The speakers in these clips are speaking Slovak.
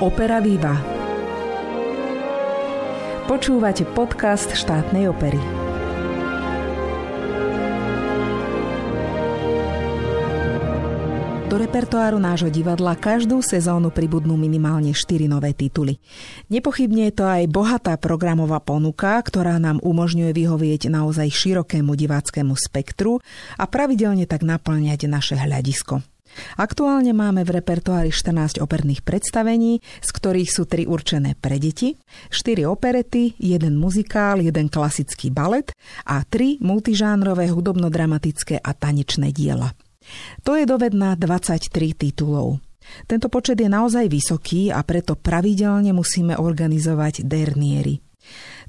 Opera Viva. Počúvate podcast štátnej opery. Do repertoáru nášho divadla každú sezónu pribudnú minimálne 4 nové tituly. Nepochybne je to aj bohatá programová ponuka, ktorá nám umožňuje vyhovieť naozaj širokému diváckému spektru a pravidelne tak naplňať naše hľadisko. Aktuálne máme v repertoári 14 operných predstavení, z ktorých sú 3 určené pre deti, 4 operety, 1 muzikál, 1 klasický balet a 3 multižánrové hudobno-dramatické a tanečné diela. To je dovedná 23 titulov. Tento počet je naozaj vysoký a preto pravidelne musíme organizovať derniery.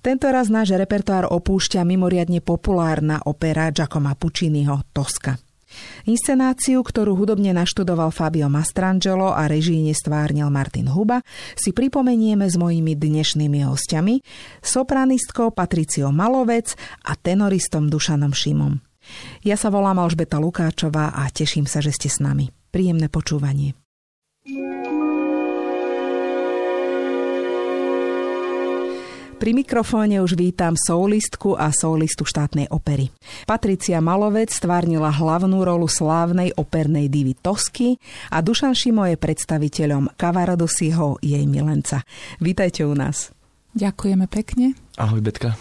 Tento raz náš repertoár opúšťa mimoriadne populárna opera Giacomo Pucciniho Tosca. Inscenáciu, ktorú hudobne naštudoval Fabio Mastrangelo a režíne stvárnil Martin Huba, si pripomenieme s mojimi dnešnými hostiami, sopranistkou Patriciou Malovec a tenoristom Dušanom Šimom. Ja sa volám Alžbeta Lukáčová a teším sa, že ste s nami. Príjemné počúvanie. Pri mikrofóne už vítam soulistku a soulistu štátnej opery. Patricia Malovec stvárnila hlavnú rolu slávnej opernej divy Tosky a Dušan Šimo je predstaviteľom Kavaradosiho jej milenca. Vítajte u nás. Ďakujeme pekne. Ahoj, Betka.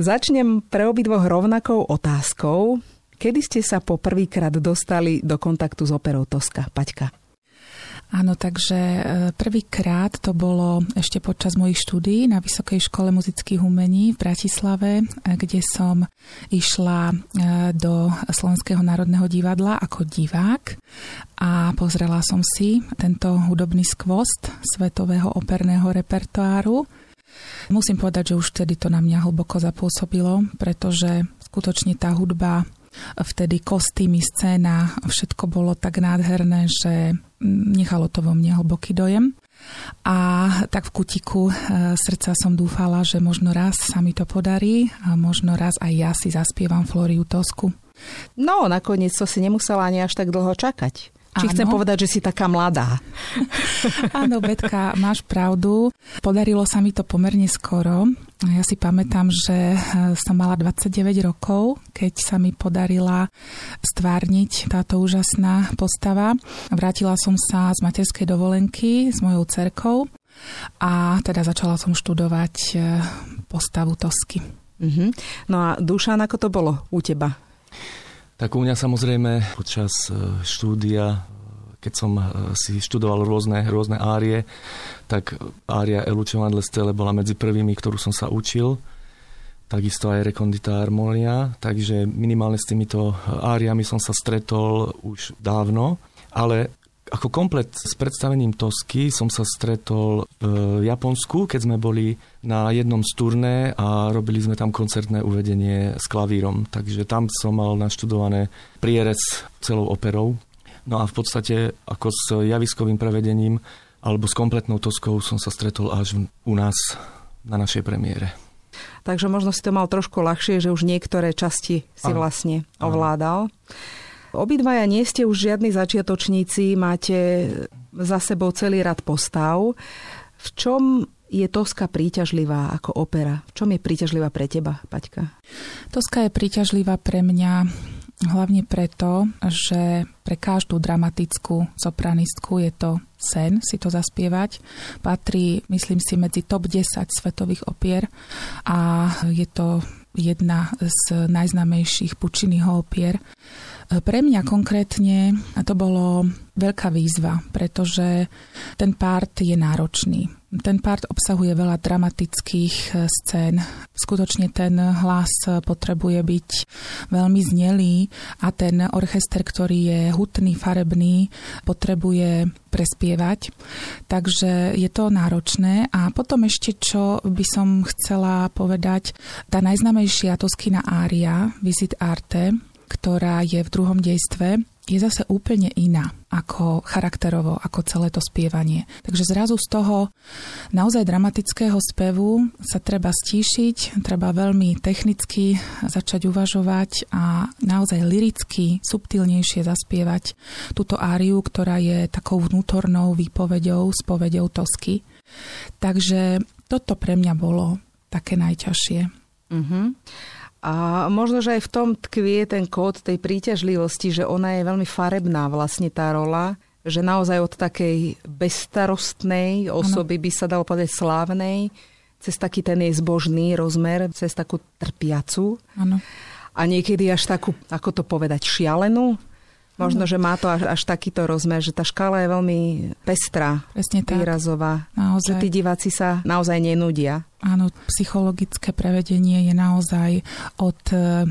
Začnem pre obidvoch rovnakou otázkou. Kedy ste sa po prvýkrát dostali do kontaktu s operou Toska, Paťka? Áno, takže e, prvýkrát to bolo ešte počas mojich štúdií na Vysokej škole muzických umení v Bratislave, e, kde som išla e, do Slovenského národného divadla ako divák a pozrela som si tento hudobný skvost svetového operného repertoáru. Musím povedať, že už vtedy to na mňa hlboko zapôsobilo, pretože skutočne tá hudba vtedy kostýmy, scéna, všetko bolo tak nádherné, že nechalo to vo mne hlboký dojem. A tak v kutiku e, srdca som dúfala, že možno raz sa mi to podarí a možno raz aj ja si zaspievam Floriu Tosku. No, nakoniec to si nemusela ani až tak dlho čakať. Či chcem povedať, že si taká mladá. Áno, Betka, máš pravdu. Podarilo sa mi to pomerne skoro. Ja si pamätám, že eh, som mala 29 rokov, keď sa mi podarila stvárniť táto úžasná postava. Vrátila som sa z materskej dovolenky s mojou cerkou a teda začala som študovať eh, postavu Tosky. Uh-huh. No a Dušan, ako to bolo u teba? Tak u mňa samozrejme počas e, štúdia, keď som e, si študoval rôzne, rôzne árie, tak ária Eluce Stele bola medzi prvými, ktorú som sa učil. Takisto aj rekondita harmonia, takže minimálne s týmito áriami som sa stretol už dávno, ale ako komplet s predstavením Tosky som sa stretol v Japonsku, keď sme boli na jednom z turné a robili sme tam koncertné uvedenie s klavírom. Takže tam som mal naštudované prierec celou operou. No a v podstate ako s javiskovým prevedením alebo s kompletnou Toskou som sa stretol až u nás na našej premiére. Takže možno si to mal trošku ľahšie, že už niektoré časti si vlastne ovládal. Ano. Obidvaja nie ste už žiadni začiatočníci, máte za sebou celý rad postav. V čom je Toska príťažlivá ako opera? V čom je príťažlivá pre teba, Paťka? Toska je príťažlivá pre mňa hlavne preto, že pre každú dramatickú sopranistku je to sen si to zaspievať. Patrí, myslím si, medzi top 10 svetových opier a je to jedna z najznamejších pučiných opier. Pre mňa konkrétne to bolo veľká výzva, pretože ten part je náročný. Ten part obsahuje veľa dramatických e, scén. Skutočne ten hlas potrebuje byť veľmi znelý a ten orchester, ktorý je hutný, farebný, potrebuje prespievať. Takže je to náročné. A potom ešte, čo by som chcela povedať, tá najznamejšia toskina ária, Visit Arte, ktorá je v druhom dejstve, je zase úplne iná ako charakterovo, ako celé to spievanie. Takže zrazu z toho naozaj dramatického spevu sa treba stíšiť, treba veľmi technicky začať uvažovať a naozaj liricky, subtilnejšie zaspievať túto áriu, ktorá je takou vnútornou výpovedou, spovedou Tosky. Takže toto pre mňa bolo také najťažšie. Uh-huh. A možno, že aj v tom tkvie ten kód tej príťažlivosti, že ona je veľmi farebná vlastne tá rola, že naozaj od takej bezstarostnej osoby ano. by sa dalo povedať slávnej, cez taký ten jej zbožný rozmer, cez takú trpiacu. Ano. A niekedy až takú, ako to povedať, šialenú. Možno, že má to až, až takýto rozmer, že tá škála je veľmi pestrá, Presne tak. výrazová. Naozaj. Že tí diváci sa naozaj nenudia. Áno, psychologické prevedenie je naozaj od e,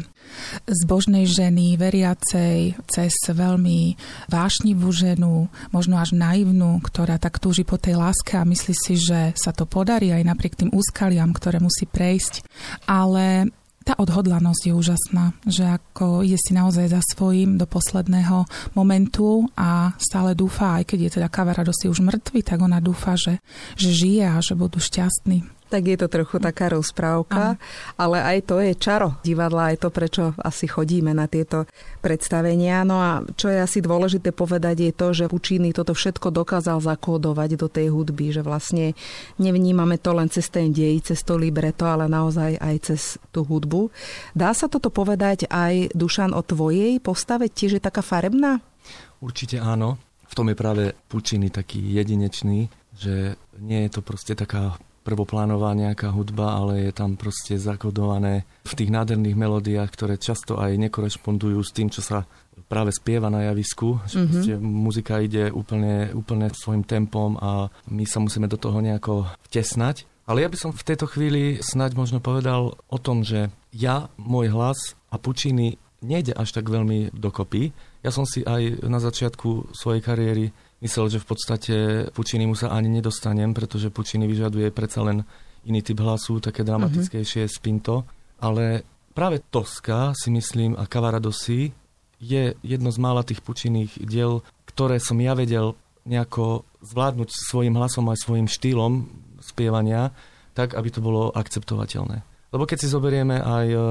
zbožnej ženy, veriacej, cez veľmi vášnivú ženu, možno až naivnú, ktorá tak túži po tej láske a myslí si, že sa to podarí aj napriek tým úskaliam, ktoré musí prejsť. Ale tá odhodlanosť je úžasná, že ako ide si naozaj za svojím do posledného momentu a stále dúfa, aj keď je teda Kavaradosi už mŕtvy, tak ona dúfa, že, že žije a že budú šťastní tak je to trochu taká rozprávka, ale aj to je čaro divadla, aj to, prečo asi chodíme na tieto predstavenia. No a čo je asi dôležité povedať je to, že Puccini toto všetko dokázal zakódovať do tej hudby, že vlastne nevnímame to len cez ten dej, cez to libreto, ale naozaj aj cez tú hudbu. Dá sa toto povedať aj, Dušan, o tvojej postave? Tiež je taká farebná? Určite áno. V tom je práve Puccini taký jedinečný, že nie je to proste taká prvoplánová nejaká hudba, ale je tam proste zakodované v tých nádherných melódiách, ktoré často aj nekorešpondujú s tým, čo sa práve spieva na javisku. Mm-hmm. muzika ide úplne, úplne svojim tempom a my sa musíme do toho nejako vtesnať. Ale ja by som v tejto chvíli snáď možno povedal o tom, že ja, môj hlas a Pučiny nejde až tak veľmi dokopy. Ja som si aj na začiatku svojej kariéry myslel, že v podstate Pučinimu sa ani nedostanem, pretože Pučiny vyžaduje predsa len iný typ hlasu, také dramatickejšie mm-hmm. spinto. Ale práve Toska si myslím a Cavaradossi je jedno z mála tých Pučiných diel, ktoré som ja vedel nejako zvládnuť svojim hlasom aj svojim štýlom spievania, tak, aby to bolo akceptovateľné. Lebo keď si zoberieme aj uh,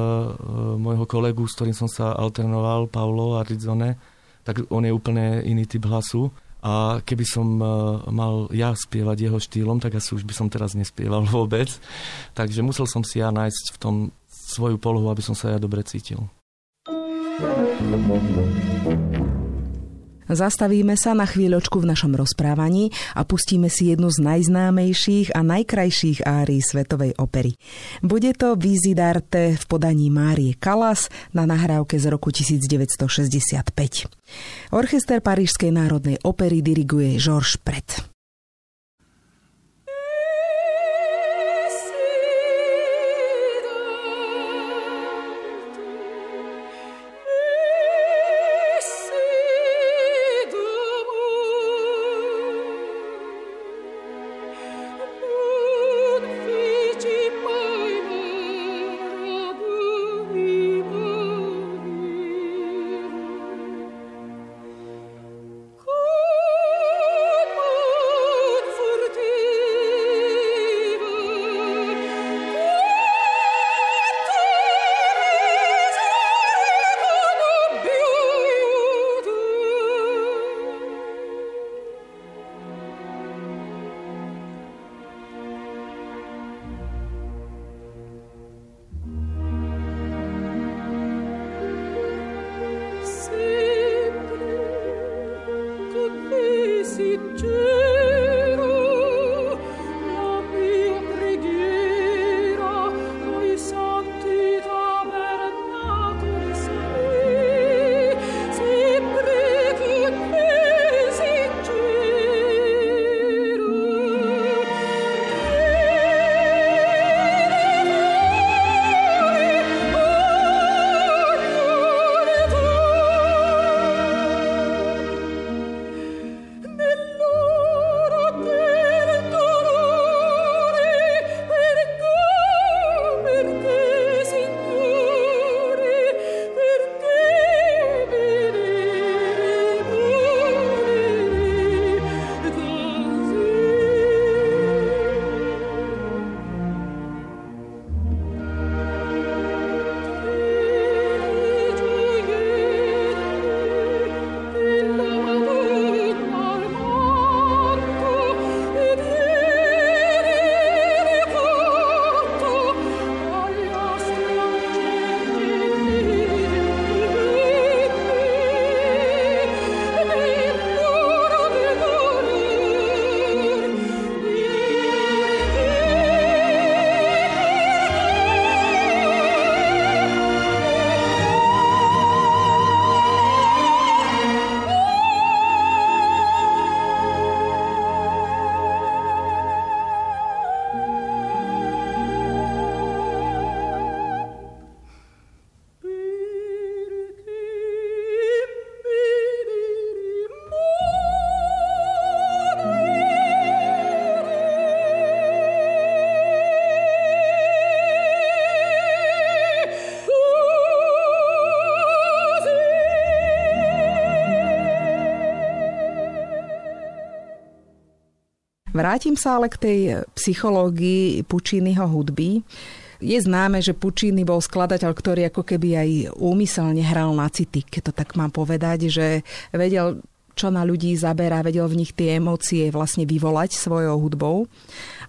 môjho kolegu, s ktorým som sa alternoval, Paulo Arizone, tak on je úplne iný typ hlasu. A keby som e, mal ja spievať jeho štýlom, tak asi už by som teraz nespieval vôbec. Takže musel som si ja nájsť v tom svoju polohu, aby som sa ja dobre cítil. Zastavíme sa na chvíľočku v našom rozprávaní a pustíme si jednu z najznámejších a najkrajších árií svetovej opery. Bude to Vizidarte v podaní Márie Kalas na nahrávke z roku 1965. Orchester Parížskej národnej opery diriguje Georges Pret. Vrátim sa ale k tej psychológii Pučínyho hudby. Je známe, že Pučíny bol skladateľ, ktorý ako keby aj úmyselne hral na city, keď to tak mám povedať, že vedel čo na ľudí zaberá, vedel v nich tie emócie vlastne vyvolať svojou hudbou.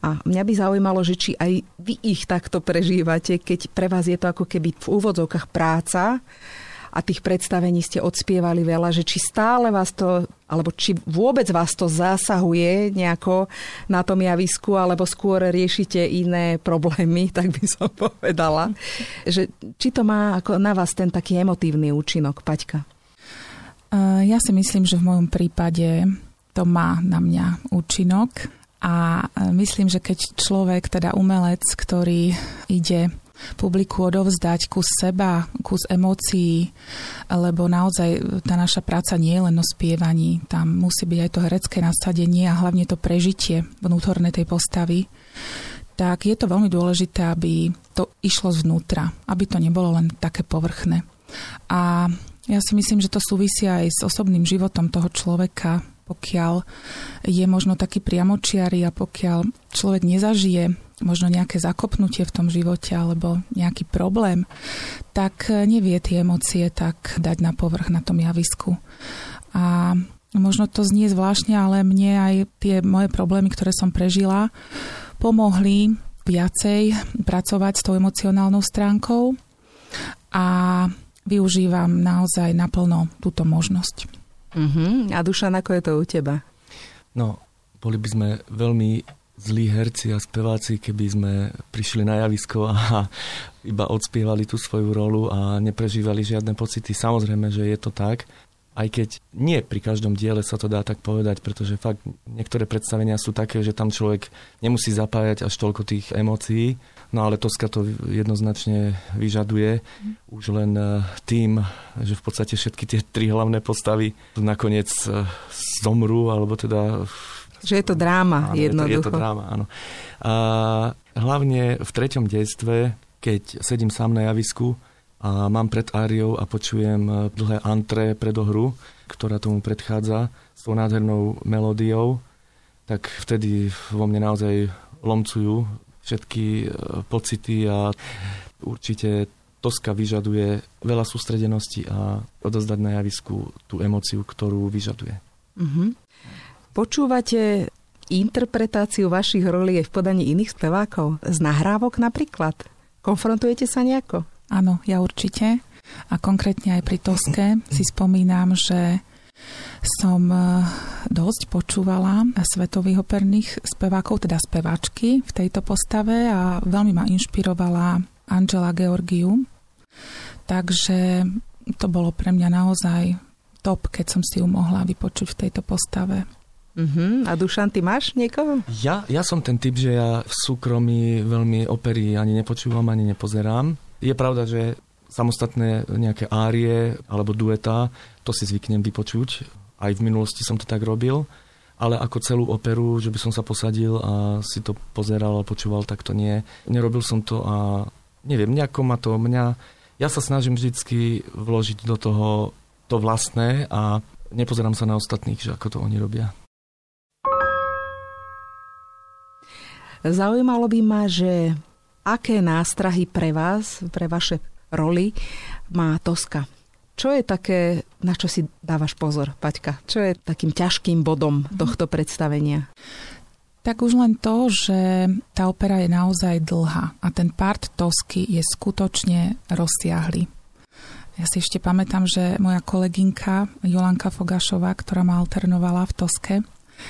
A mňa by zaujímalo, že či aj vy ich takto prežívate, keď pre vás je to ako keby v úvodzovkách práca a tých predstavení ste odspievali veľa, že či stále vás to, alebo či vôbec vás to zasahuje nejako na tom javisku, alebo skôr riešite iné problémy, tak by som povedala. Že, či to má ako na vás ten taký emotívny účinok, Paťka? Ja si myslím, že v mojom prípade to má na mňa účinok a myslím, že keď človek, teda umelec, ktorý ide publiku odovzdať kus seba, kus emócií, lebo naozaj tá naša práca nie je len o spievaní, tam musí byť aj to herecké nasadenie a hlavne to prežitie vnútorné tej postavy, tak je to veľmi dôležité, aby to išlo zvnútra, aby to nebolo len také povrchné. A ja si myslím, že to súvisí aj s osobným životom toho človeka, pokiaľ je možno taký priamočiary a pokiaľ človek nezažije možno nejaké zakopnutie v tom živote alebo nejaký problém, tak nevie tie emócie tak dať na povrch na tom javisku. A možno to znie zvláštne, ale mne aj tie moje problémy, ktoré som prežila, pomohli viacej pracovať s tou emocionálnou stránkou a využívam naozaj naplno túto možnosť. Uh-huh. A Dušan, ako je to u teba? No, boli by sme veľmi zlí herci a speváci, keby sme prišli na javisko a iba odspievali tú svoju rolu a neprežívali žiadne pocity. Samozrejme, že je to tak, aj keď nie pri každom diele sa to dá tak povedať, pretože fakt niektoré predstavenia sú také, že tam človek nemusí zapájať až toľko tých emócií, no ale Toska to jednoznačne vyžaduje. Už len e, tým, že v podstate všetky tie tri hlavné postavy nakoniec e, zomrú, alebo teda... Že je to dráma, áno, jednoducho. Je to, je to dráma, áno. A hlavne v treťom detstve, keď sedím sám na javisku, a mám pred áriou a počujem e, dlhé antré predohru, ktorá tomu predchádza s tou nádhernou melódiou, tak vtedy vo mne naozaj lomcujú všetky e, pocity a určite Toska vyžaduje veľa sústredenosti a odozdať na javisku tú emociu, ktorú vyžaduje. Mm-hmm. Počúvate interpretáciu vašich rolí v podaní iných spevákov? Z nahrávok napríklad? Konfrontujete sa nejako? Áno, ja určite. A konkrétne aj pri Toske si spomínam, že som e, dosť počúvala svetových operných spevákov, teda speváčky v tejto postave a veľmi ma inšpirovala Angela Georgiu. Takže to bolo pre mňa naozaj top, keď som si ju mohla vypočuť v tejto postave. Uh-huh. A Dušan, ty máš niekoho? Ja, ja som ten typ, že ja v súkromí veľmi opery ani nepočúvam, ani nepozerám. Je pravda, že samostatné nejaké árie alebo dueta, to si zvyknem vypočuť. Aj v minulosti som to tak robil, ale ako celú operu, že by som sa posadil a si to pozeral a počúval, tak to nie. Nerobil som to a neviem, nejako ma to mňa... Ja sa snažím vždycky vložiť do toho to vlastné a nepozerám sa na ostatných, že ako to oni robia. Zaujímalo by ma, že aké nástrahy pre vás, pre vaše roli má Toska? Čo je také, na čo si dávaš pozor, Paťka? Čo je takým ťažkým bodom tohto predstavenia? Tak už len to, že tá opera je naozaj dlhá a ten part Tosky je skutočne rozsiahly. Ja si ešte pamätám, že moja kolegynka Jolanka Fogašová, ktorá ma alternovala v Toske,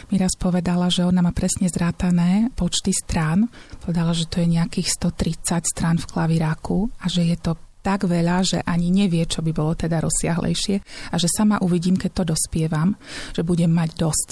mi raz povedala, že ona má presne zrátané počty strán. Povedala, že to je nejakých 130 strán v klaviráku a že je to tak veľa, že ani nevie, čo by bolo teda rozsiahlejšie a že sama uvidím, keď to dospievam, že budem mať dosť.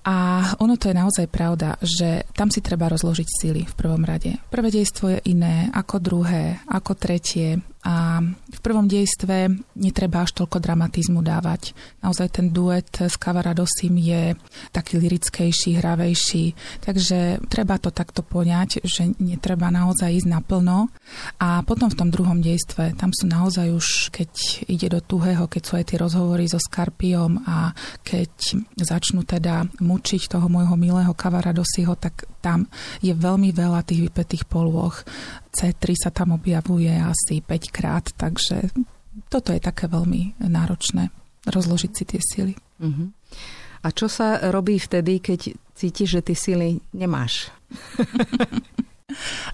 A ono to je naozaj pravda, že tam si treba rozložiť sily v prvom rade. Prvé dejstvo je iné, ako druhé, ako tretie. A v prvom dejstve netreba až toľko dramatizmu dávať. Naozaj ten duet s Kavaradosim je taký lirickejší, hravejší. Takže treba to takto poňať, že netreba naozaj ísť naplno. A potom v tom druhom dejstve, tam sú naozaj už, keď ide do tuhého, keď sú aj tie rozhovory so Skarpiom a keď začnú teda mučiť toho môjho milého Kavaradosiho, tak tam je veľmi veľa tých vypetých polôch. C3 sa tam objavuje asi 5 krát, takže toto je také veľmi náročné rozložiť si tie sily. Uh-huh. A čo sa robí vtedy, keď cítiš, že ty sily nemáš?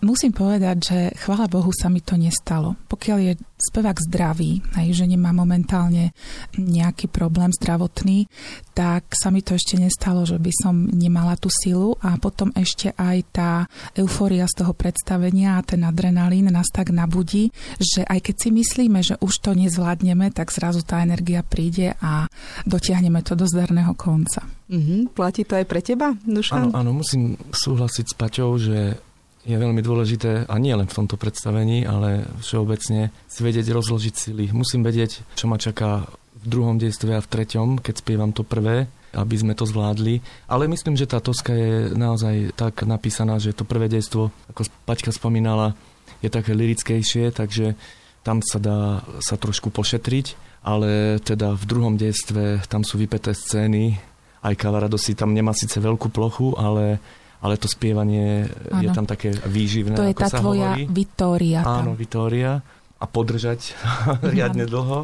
Musím povedať, že chvála Bohu sa mi to nestalo. Pokiaľ je spevák zdravý, aj že nemá momentálne nejaký problém zdravotný, tak sa mi to ešte nestalo, že by som nemala tú silu a potom ešte aj tá eufória z toho predstavenia a ten adrenalín nás tak nabudí, že aj keď si myslíme, že už to nezvládneme, tak zrazu tá energia príde a dotiahneme to do zdarného konca. Mm-hmm. Platí to aj pre teba, Dušan? Áno, áno, musím súhlasiť s Paťou, že je veľmi dôležité, a nie len v tomto predstavení, ale všeobecne si vedieť rozložiť sily. Musím vedieť, čo ma čaká v druhom dejstve a v treťom, keď spievam to prvé, aby sme to zvládli. Ale myslím, že tá toska je naozaj tak napísaná, že to prvé dejstvo, ako Paťka spomínala, je také lirickejšie, takže tam sa dá sa trošku pošetriť, ale teda v druhom dejstve tam sú vypeté scény, aj Kavaradosi tam nemá síce veľkú plochu, ale ale to spievanie ano. je tam také výživné. To je ako tá sa tvoja hovorí. Vitória. Áno, Vitória. A podržať riadne ano. dlho.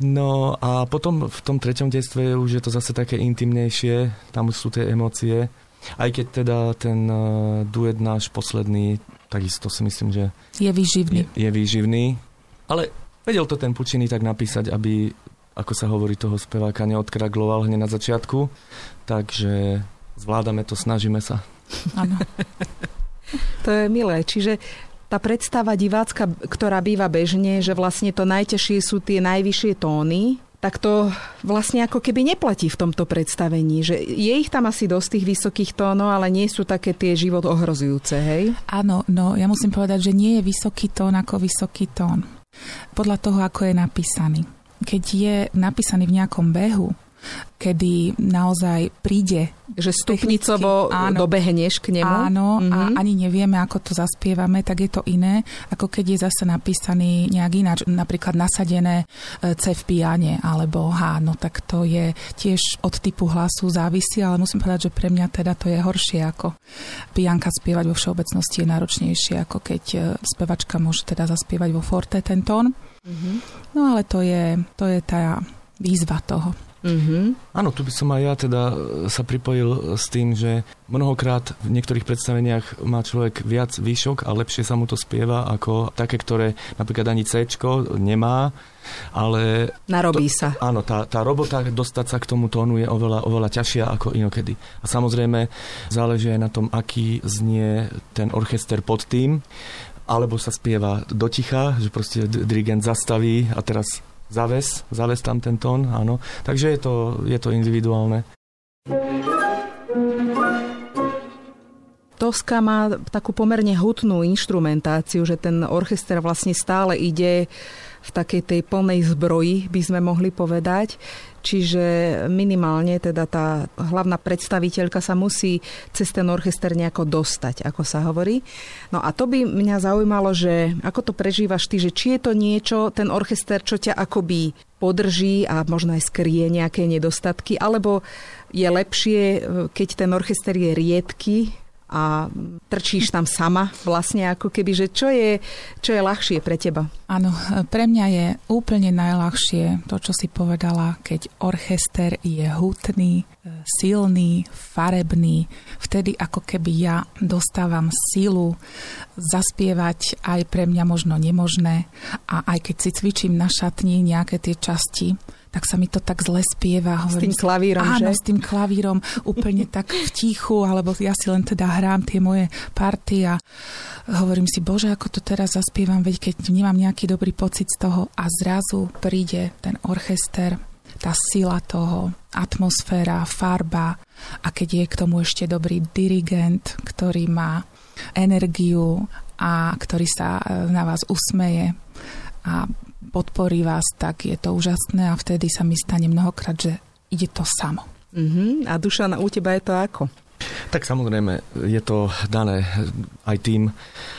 No a potom v tom treťom detstve už je to zase také intimnejšie, tam sú tie emócie. Aj keď teda ten uh, duet náš posledný, takisto si myslím, že... Je výživný. Je, je výživný. Ale vedel to ten Pučiny tak napísať, aby, ako sa hovorí, toho speváka neodkragloval hneď na začiatku. Takže zvládame to, snažíme sa. Áno. to je milé. Čiže tá predstava divácka, ktorá býva bežne, že vlastne to najťažšie sú tie najvyššie tóny, tak to vlastne ako keby neplatí v tomto predstavení. Že je ich tam asi dosť tých vysokých tónov, ale nie sú také tie život ohrozujúce, hej? Áno, no ja musím povedať, že nie je vysoký tón ako vysoký tón. Podľa toho, ako je napísaný. Keď je napísaný v nejakom behu, kedy naozaj príde že stupnicovo áno, dobehneš k nemu. Áno, mm-hmm. a mhm. ani nevieme, ako to zaspievame, tak je to iné, ako keď je zase napísaný nejak ináč, napríklad nasadené e, C v piane, alebo H, no tak to je tiež od typu hlasu závisí, ale musím povedať, že pre mňa teda to je horšie ako pianka spievať vo všeobecnosti je náročnejšie, ako keď e, spevačka môže teda zaspievať vo forte ten tón. Mm-hmm. No ale to je, to je tá výzva toho. Mm-hmm. Áno, tu by som aj ja teda e, sa pripojil s tým, že mnohokrát v niektorých predstaveniach má človek viac výšok a lepšie sa mu to spieva ako také, ktoré napríklad ani C nemá, ale... Narobí to, sa. Áno, tá, tá robota dostať sa k tomu tónu je oveľa, oveľa ťažšia ako inokedy. A samozrejme záleží aj na tom, aký znie ten orchester pod tým, alebo sa spieva do ticha, že proste dirigent zastaví a teraz zaves, zaves tam ten tón, áno. Takže je to, je to individuálne. Toska má takú pomerne hutnú inštrumentáciu, že ten orchester vlastne stále ide v takej tej plnej zbroji, by sme mohli povedať. Čiže minimálne teda tá hlavná predstaviteľka sa musí cez ten orchester nejako dostať, ako sa hovorí. No a to by mňa zaujímalo, že ako to prežívaš ty, že či je to niečo, ten orchester, čo ťa akoby podrží a možno aj skrie nejaké nedostatky, alebo je lepšie, keď ten orchester je riedky, a trčíš tam sama vlastne ako keby, že čo je, čo je ľahšie pre teba? Áno, pre mňa je úplne najľahšie to, čo si povedala, keď orchester je hutný, silný, farebný, vtedy ako keby ja dostávam silu zaspievať aj pre mňa možno nemožné a aj keď si cvičím na šatni nejaké tie časti, tak sa mi to tak zle spieva. Hovorím, s tým klavírom, áno, že? s tým klavírom, úplne tak v tichu, alebo ja si len teda hrám tie moje party a hovorím si, bože, ako to teraz zaspievam, veď keď nemám nejaký dobrý pocit z toho a zrazu príde ten orchester, tá sila toho, atmosféra, farba a keď je k tomu ešte dobrý dirigent, ktorý má energiu a ktorý sa na vás usmeje, a podporí vás, tak je to úžasné a vtedy sa mi stane mnohokrát, že ide to samo. Uh-huh. A Dušana, u teba je to ako? Tak samozrejme, je to dané aj tým,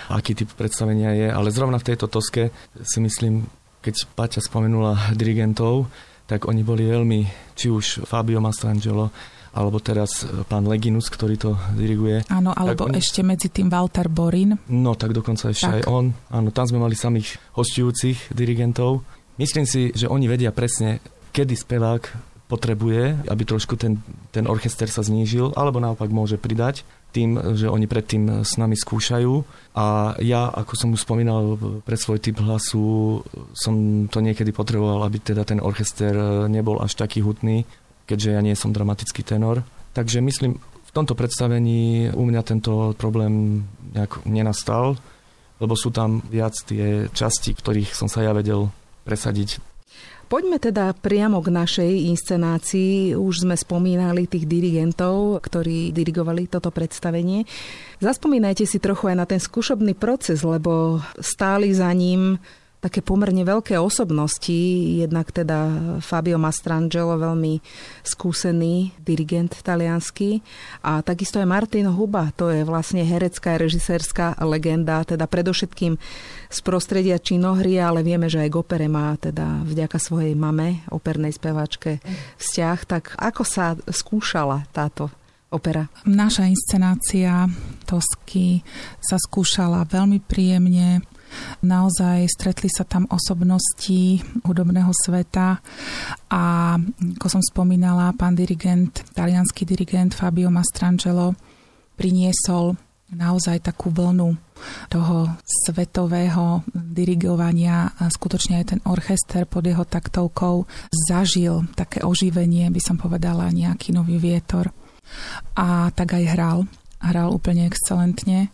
aký typ predstavenia je, ale zrovna v tejto toske si myslím, keď Paťa spomenula dirigentov, tak oni boli veľmi, či už Fabio Mastrangelo, alebo teraz pán Leginus, ktorý to diriguje. Áno, alebo oni... ešte medzi tým Walter Borin. No, tak dokonca ešte tak. aj on. Áno, tam sme mali samých hostujúcich dirigentov. Myslím si, že oni vedia presne, kedy spevák potrebuje, aby trošku ten, ten orchester sa znížil, alebo naopak môže pridať tým, že oni predtým s nami skúšajú. A ja, ako som už spomínal pre svoj typ hlasu, som to niekedy potreboval, aby teda ten orchester nebol až taký hutný, keďže ja nie som dramatický tenor. Takže myslím, v tomto predstavení u mňa tento problém nejak nenastal, lebo sú tam viac tie časti, ktorých som sa ja vedel presadiť Poďme teda priamo k našej inscenácii. Už sme spomínali tých dirigentov, ktorí dirigovali toto predstavenie. Zaspomínajte si trochu aj na ten skúšobný proces, lebo stáli za ním také pomerne veľké osobnosti, jednak teda Fabio Mastrangelo, veľmi skúsený dirigent talianský a takisto aj Martin Huba, to je vlastne herecká a režisérska legenda, teda predovšetkým z prostredia činohry, ale vieme, že aj k opere má teda vďaka svojej mame, opernej speváčke vzťah. Tak ako sa skúšala táto opera? Naša inscenácia Tosky sa skúšala veľmi príjemne. Naozaj stretli sa tam osobnosti hudobného sveta a ako som spomínala, pán dirigent, talianský dirigent Fabio Mastrangelo priniesol naozaj takú vlnu toho svetového dirigovania a skutočne aj ten orchester pod jeho taktovkou zažil také oživenie, by som povedala, nejaký nový vietor. A tak aj hral. Hral úplne excelentne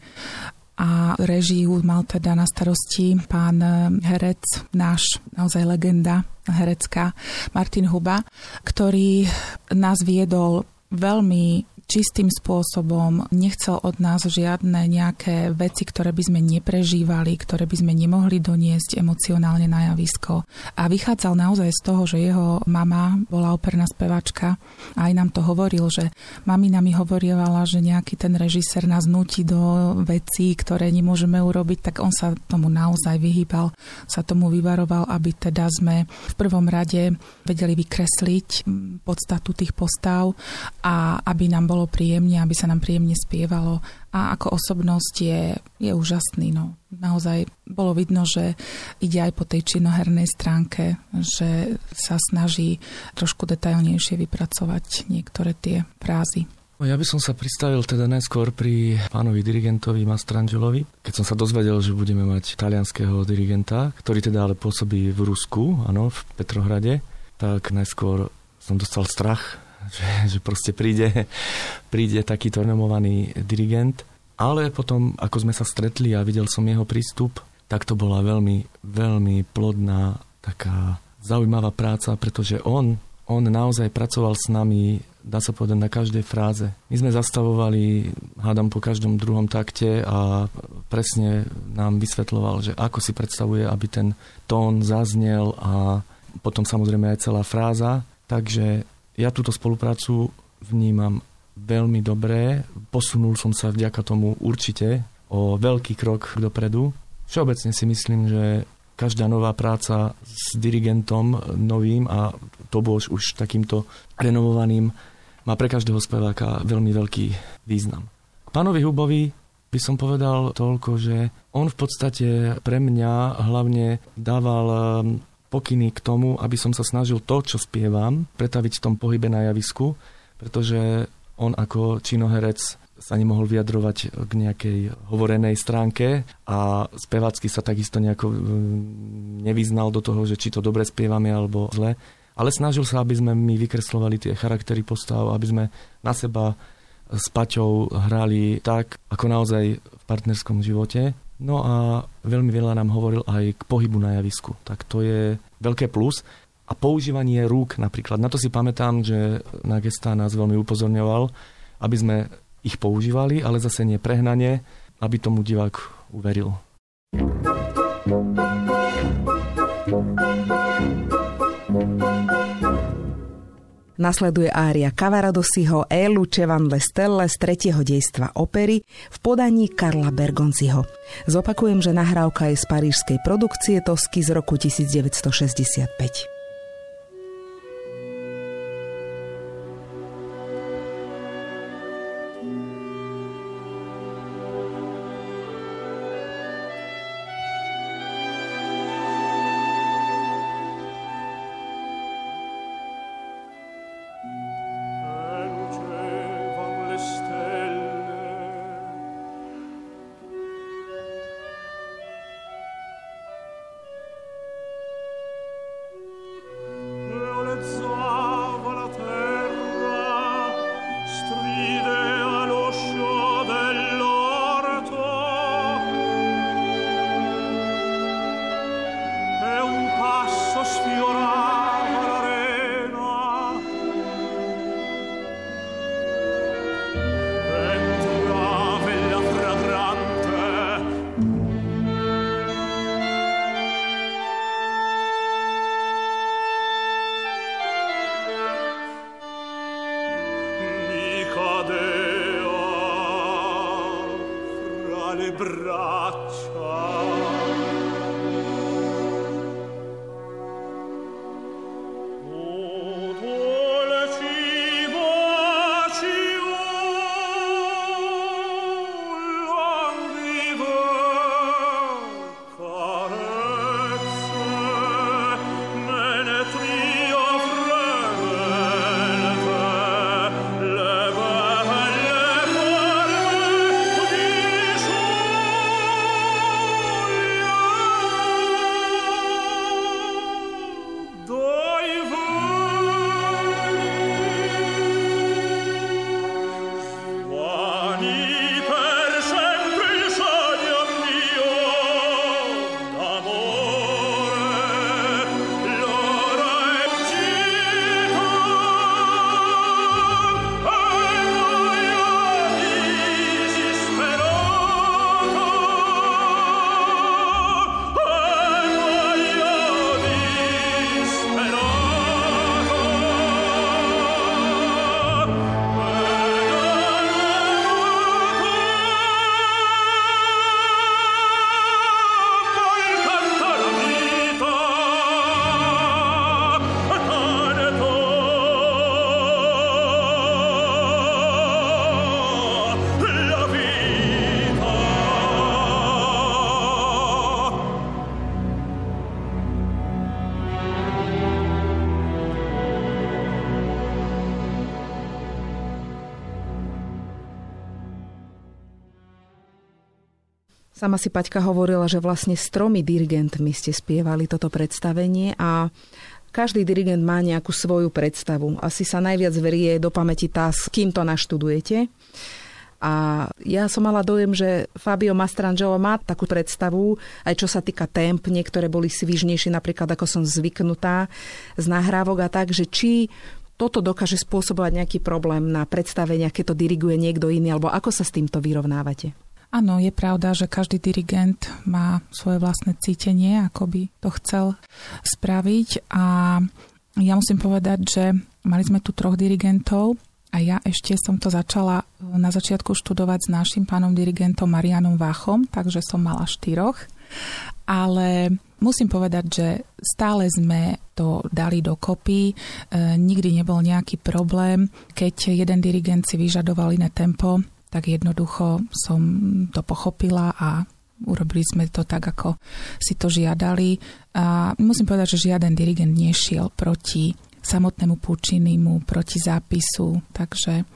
a režiu mal teda na starosti pán herec, náš naozaj legenda herecká Martin Huba, ktorý nás viedol veľmi čistým spôsobom, nechcel od nás žiadne nejaké veci, ktoré by sme neprežívali, ktoré by sme nemohli doniesť emocionálne na javisko. A vychádzal naozaj z toho, že jeho mama bola operná spevačka a aj nám to hovoril, že mamina mi hovorievala, že nejaký ten režisér nás nutí do vecí, ktoré nemôžeme urobiť, tak on sa tomu naozaj vyhýbal, sa tomu vyvaroval, aby teda sme v prvom rade vedeli vykresliť podstatu tých postav a aby nám bolo bolo príjemne, aby sa nám príjemne spievalo a ako osobnosť je, je úžasný. No. Naozaj bolo vidno, že ide aj po tej činohernej stránke, že sa snaží trošku detailnejšie vypracovať niektoré tie frázy. No, ja by som sa pristavil teda najskôr pri pánovi dirigentovi Mastrangelovi, keď som sa dozvedel, že budeme mať talianského dirigenta, ktorý teda ale pôsobí v Rusku, áno, v Petrohrade, tak najskôr som dostal strach, že, že proste príde, príde takýto renomovaný dirigent. Ale potom, ako sme sa stretli a videl som jeho prístup, tak to bola veľmi, veľmi plodná, taká zaujímavá práca, pretože on, on naozaj pracoval s nami, dá sa povedať, na každej fráze. My sme zastavovali, hádam, po každom druhom takte a presne nám vysvetloval, že ako si predstavuje, aby ten tón zaznel a potom samozrejme aj celá fráza. Takže ja túto spoluprácu vnímam veľmi dobré. Posunul som sa vďaka tomu určite o veľký krok dopredu. Všeobecne si myslím, že každá nová práca s dirigentom novým a to bol už takýmto renovovaným má pre každého speváka veľmi veľký význam. Pánovi Hubovi by som povedal toľko, že on v podstate pre mňa hlavne dával pokyny k tomu, aby som sa snažil to, čo spievam, pretaviť v tom pohybe na javisku, pretože on ako činoherec sa nemohol vyjadrovať k nejakej hovorenej stránke a spevácky sa takisto nejako mm, nevyznal do toho, že či to dobre spievame alebo zle. Ale snažil sa, aby sme my vykreslovali tie charaktery postav, aby sme na seba s Paťou hrali tak, ako naozaj v partnerskom živote. No a veľmi veľa nám hovoril aj k pohybu na javisku. Tak to je veľké plus. A používanie rúk napríklad. Na to si pamätám, že na gestá nás veľmi upozorňoval, aby sme ich používali, ale zase nie prehnanie, aby tomu divák uveril. thank Nasleduje ária Cavaradosiho E. Lucevan le Stelle z tretieho dejstva opery v podaní Karla Bergonciho. Zopakujem, že nahrávka je z parížskej produkcie Tosky z roku 1965. Sama si Paťka hovorila, že vlastne s tromi dirigentmi ste spievali toto predstavenie a každý dirigent má nejakú svoju predstavu. Asi sa najviac verie do pamäti tá, s kým to naštudujete. A ja som mala dojem, že Fabio Mastrangelo má takú predstavu, aj čo sa týka temp, niektoré boli svižnejšie, napríklad ako som zvyknutá z nahrávok a tak, že či toto dokáže spôsobovať nejaký problém na predstavenia, keď to diriguje niekto iný, alebo ako sa s týmto vyrovnávate? Áno, je pravda, že každý dirigent má svoje vlastné cítenie, ako by to chcel spraviť. A ja musím povedať, že mali sme tu troch dirigentov a ja ešte som to začala na začiatku študovať s našim pánom dirigentom Marianom Váchom, takže som mala štyroch. Ale musím povedať, že stále sme to dali dokopy, e, nikdy nebol nejaký problém, keď jeden dirigent si vyžadoval iné tempo, tak jednoducho som to pochopila a urobili sme to tak, ako si to žiadali. A musím povedať, že žiaden dirigent nešiel proti samotnému Pučinimu, proti zápisu, takže...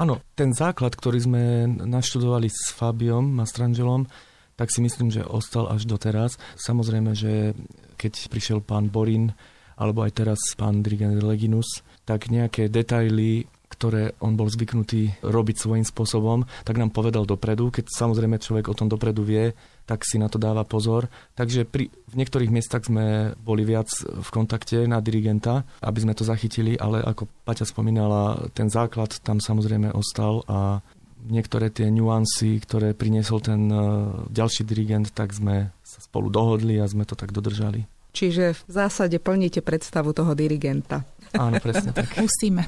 Áno, ten základ, ktorý sme naštudovali s Fabiom Mastrangelom, tak si myslím, že ostal až doteraz. Samozrejme, že keď prišiel pán Borin, alebo aj teraz pán dirigent Leginus, tak nejaké detaily ktoré on bol zvyknutý robiť svojím spôsobom, tak nám povedal dopredu. Keď samozrejme človek o tom dopredu vie, tak si na to dáva pozor. Takže pri, v niektorých miestach sme boli viac v kontakte na dirigenta, aby sme to zachytili, ale ako Paťa spomínala, ten základ tam samozrejme ostal a niektoré tie nuancy, ktoré priniesol ten uh, ďalší dirigent, tak sme sa spolu dohodli a sme to tak dodržali. Čiže v zásade plníte predstavu toho dirigenta. Áno, presne tak. Musíme.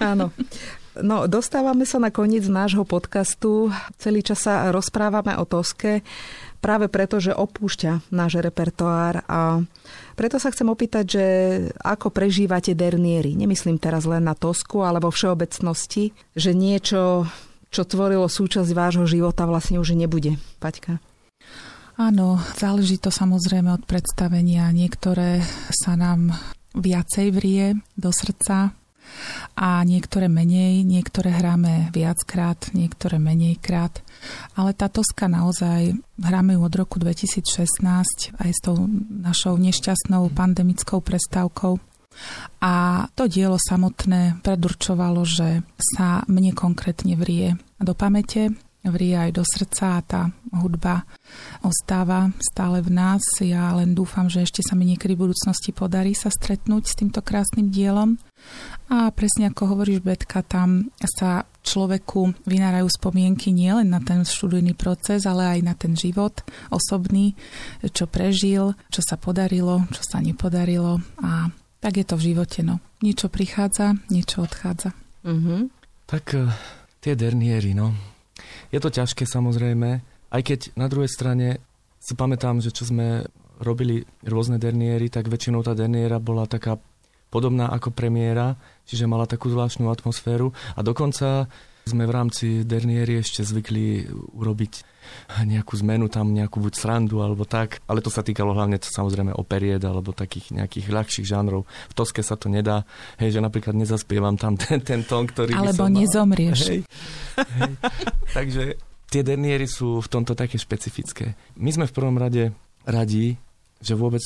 Áno. No, dostávame sa na koniec nášho podcastu. Celý čas sa rozprávame o Toske práve preto, že opúšťa náš repertoár a preto sa chcem opýtať, že ako prežívate derniery. Nemyslím teraz len na Tosku, ale vo všeobecnosti, že niečo, čo tvorilo súčasť vášho života, vlastne už nebude. Paťka. Áno, záleží to samozrejme od predstavenia. Niektoré sa nám viacej vrie do srdca, a niektoré menej, niektoré hráme viackrát, niektoré menej krát. Ale tá Toska naozaj hráme ju od roku 2016 aj s tou našou nešťastnou pandemickou prestávkou. A to dielo samotné predurčovalo, že sa mne konkrétne vrie do pamäte, vrie aj do srdca a tá hudba ostáva stále v nás. Ja len dúfam, že ešte sa mi niekedy v budúcnosti podarí sa stretnúť s týmto krásnym dielom. A presne ako hovoríš, Betka, tam sa človeku vynárajú spomienky nielen na ten študijný proces, ale aj na ten život osobný, čo prežil, čo sa podarilo, čo sa nepodarilo a tak je to v živote, no. Niečo prichádza, niečo odchádza. Mm-hmm. Tak uh, tie derniery, no. Je to ťažké samozrejme, aj keď na druhej strane si pamätám, že čo sme robili rôzne derniery, tak väčšinou tá derniera bola taká podobná ako premiéra, čiže mala takú zvláštnu atmosféru. A dokonca sme v rámci Derniery ešte zvykli urobiť nejakú zmenu, tam nejakú buď srandu alebo tak, ale to sa týkalo hlavne samozrejme operied alebo takých nejakých ľahších žánrov. V Toske sa to nedá, hej, že napríklad nezaspievam tam ten, ten tón, ktorý Alebo by som nezomrieš. Hej, hej. Takže tie Derniery sú v tomto také špecifické. My sme v prvom rade radí, že vôbec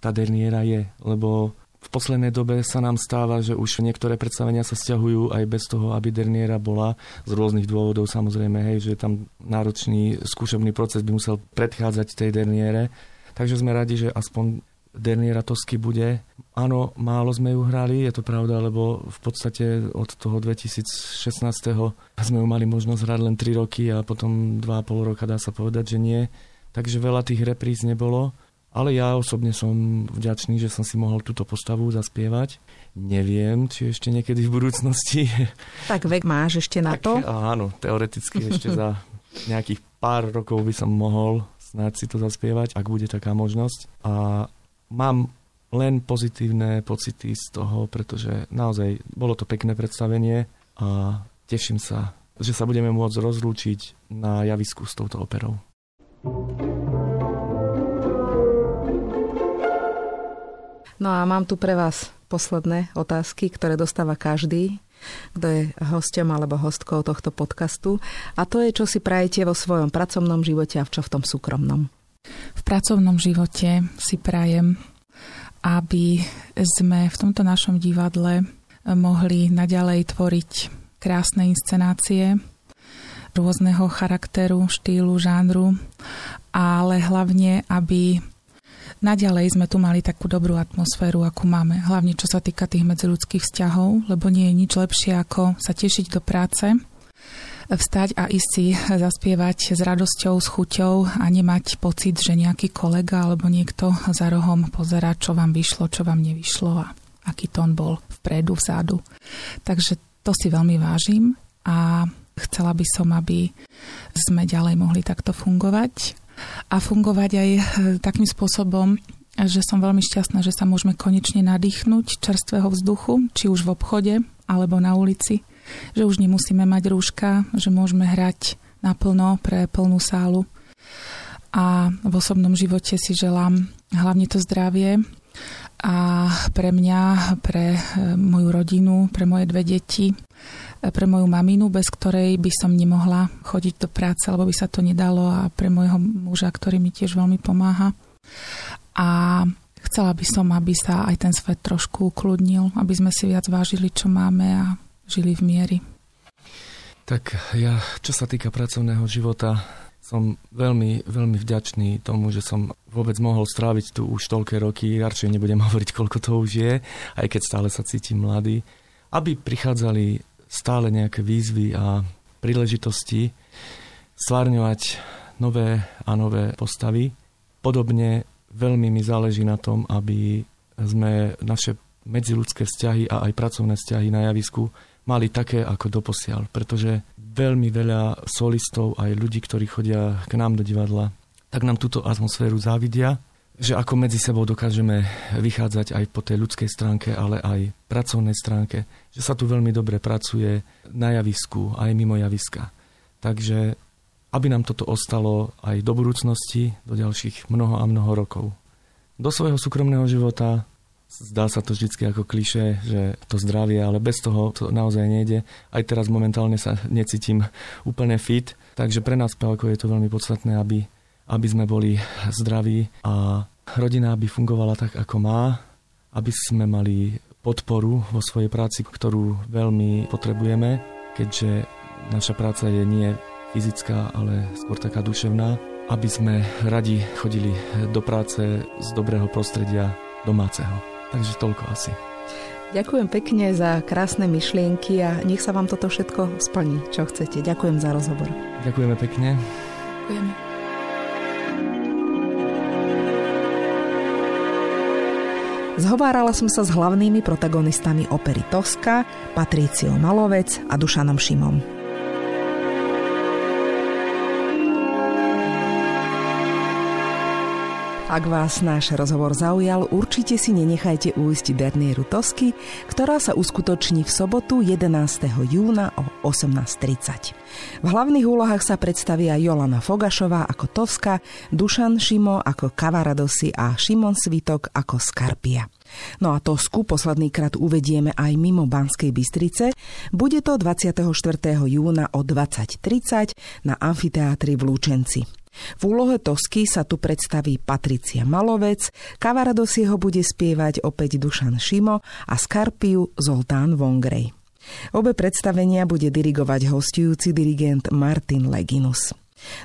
tá Derniera je, lebo v poslednej dobe sa nám stáva, že už niektoré predstavenia sa stiahujú aj bez toho, aby derniera bola z rôznych dôvodov samozrejme, hej, že tam náročný skúšobný proces by musel predchádzať tej derniere. Takže sme radi, že aspoň Derniera Tosky bude. Áno, málo sme ju hrali, je to pravda, lebo v podstate od toho 2016. sme ju mali možnosť hrať len 3 roky a potom 2,5 roka dá sa povedať, že nie. Takže veľa tých repríz nebolo. Ale ja osobne som vďačný, že som si mohol túto postavu zaspievať. Neviem, či ešte niekedy v budúcnosti. Tak vek máš ešte na to? áno, teoreticky ešte za nejakých pár rokov by som mohol snáď si to zaspievať, ak bude taká možnosť. A mám len pozitívne pocity z toho, pretože naozaj bolo to pekné predstavenie a teším sa, že sa budeme môcť rozlúčiť na javisku s touto operou. thank you No a mám tu pre vás posledné otázky, ktoré dostáva každý, kto je hostom alebo hostkou tohto podcastu. A to je, čo si prajete vo svojom pracovnom živote a čo v tom súkromnom. V pracovnom živote si prajem, aby sme v tomto našom divadle mohli naďalej tvoriť krásne inscenácie rôzneho charakteru, štýlu, žánru, ale hlavne, aby Naďalej sme tu mali takú dobrú atmosféru, akú máme, hlavne čo sa týka tých medziludských vzťahov, lebo nie je nič lepšie ako sa tešiť do práce, vstať a ísť si zaspievať s radosťou, s chuťou a nemať pocit, že nejaký kolega alebo niekto za rohom pozera, čo vám vyšlo, čo vám nevyšlo a aký tón bol vpredu, vzadu. Takže to si veľmi vážim a chcela by som, aby sme ďalej mohli takto fungovať a fungovať aj e, takým spôsobom, že som veľmi šťastná, že sa môžeme konečne nadýchnuť čerstvého vzduchu, či už v obchode alebo na ulici, že už nemusíme mať rúška, že môžeme hrať naplno pre plnú sálu. A v osobnom živote si želám hlavne to zdravie a pre mňa, pre e, moju rodinu, pre moje dve deti, pre moju maminu, bez ktorej by som nemohla chodiť do práce, lebo by sa to nedalo a pre môjho muža, ktorý mi tiež veľmi pomáha. A chcela by som, aby sa aj ten svet trošku ukludnil, aby sme si viac vážili, čo máme a žili v miery. Tak ja, čo sa týka pracovného života, som veľmi, veľmi vďačný tomu, že som vôbec mohol stráviť tu už toľké roky, radšej nebudem hovoriť, koľko to už je, aj keď stále sa cítim mladý, aby prichádzali stále nejaké výzvy a príležitosti stvárňovať nové a nové postavy. Podobne veľmi mi záleží na tom, aby sme naše medziludské vzťahy a aj pracovné vzťahy na javisku mali také ako doposiaľ, pretože veľmi veľa solistov, aj ľudí, ktorí chodia k nám do divadla, tak nám túto atmosféru závidia, že ako medzi sebou dokážeme vychádzať aj po tej ľudskej stránke, ale aj pracovnej stránke, že sa tu veľmi dobre pracuje na javisku, aj mimo javiska. Takže aby nám toto ostalo aj do budúcnosti, do ďalších mnoho a mnoho rokov. Do svojho súkromného života zdá sa to vždy ako kliše, že to zdravie, ale bez toho to naozaj nejde. Aj teraz momentálne sa necítim úplne fit, takže pre nás pálko je to veľmi podstatné, aby, aby sme boli zdraví a rodina aby fungovala tak, ako má, aby sme mali podporu vo svojej práci, ktorú veľmi potrebujeme, keďže naša práca je nie fyzická, ale skôr taká duševná, aby sme radi chodili do práce z dobrého prostredia domáceho. Takže toľko asi. Ďakujem pekne za krásne myšlienky a nech sa vám toto všetko splní, čo chcete. Ďakujem za rozhovor. Ďakujeme pekne. Ďakujeme. Zhovárala som sa s hlavnými protagonistami opery Toska, Patriciou Malovec a Dušanom Šimom. Ak vás náš rozhovor zaujal, určite si nenechajte újsť Dernieru Tosky, ktorá sa uskutoční v sobotu 11. júna o 18.30. V hlavných úlohách sa predstavia Jolana Fogašová ako Toska, Dušan Šimo ako Kavaradosi a Šimon Svitok ako Skarpia. No a Tosku posledný krát uvedieme aj mimo Banskej Bystrice. Bude to 24. júna o 20.30 na amfiteátri v Lúčenci. V úlohe Tosky sa tu predstaví Patricia Malovec, Kavaradosieho bude spievať opäť Dušan Šimo a Skarpiu Zoltán Vongrej. Obe predstavenia bude dirigovať hostujúci dirigent Martin Leginus.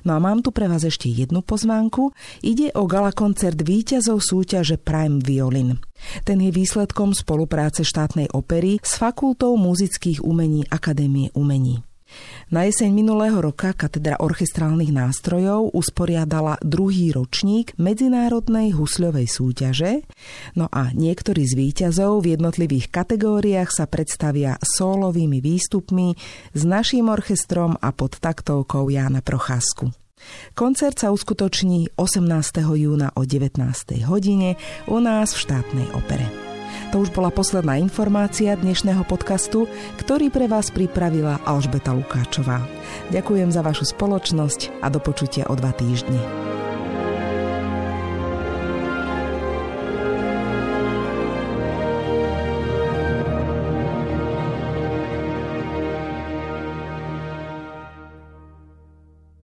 No a mám tu pre vás ešte jednu pozvánku. Ide o gala koncert víťazov súťaže Prime Violin. Ten je výsledkom spolupráce štátnej opery s Fakultou muzických umení Akadémie umení. Na jeseň minulého roka katedra orchestrálnych nástrojov usporiadala druhý ročník medzinárodnej husľovej súťaže, no a niektorí z výťazov v jednotlivých kategóriách sa predstavia sólovými výstupmi s naším orchestrom a pod taktovkou Jána Procházku. Koncert sa uskutoční 18. júna o 19. hodine u nás v štátnej opere. To už bola posledná informácia dnešného podcastu, ktorý pre vás pripravila Alžbeta Lukáčová. Ďakujem za vašu spoločnosť a do počutia o dva týždne.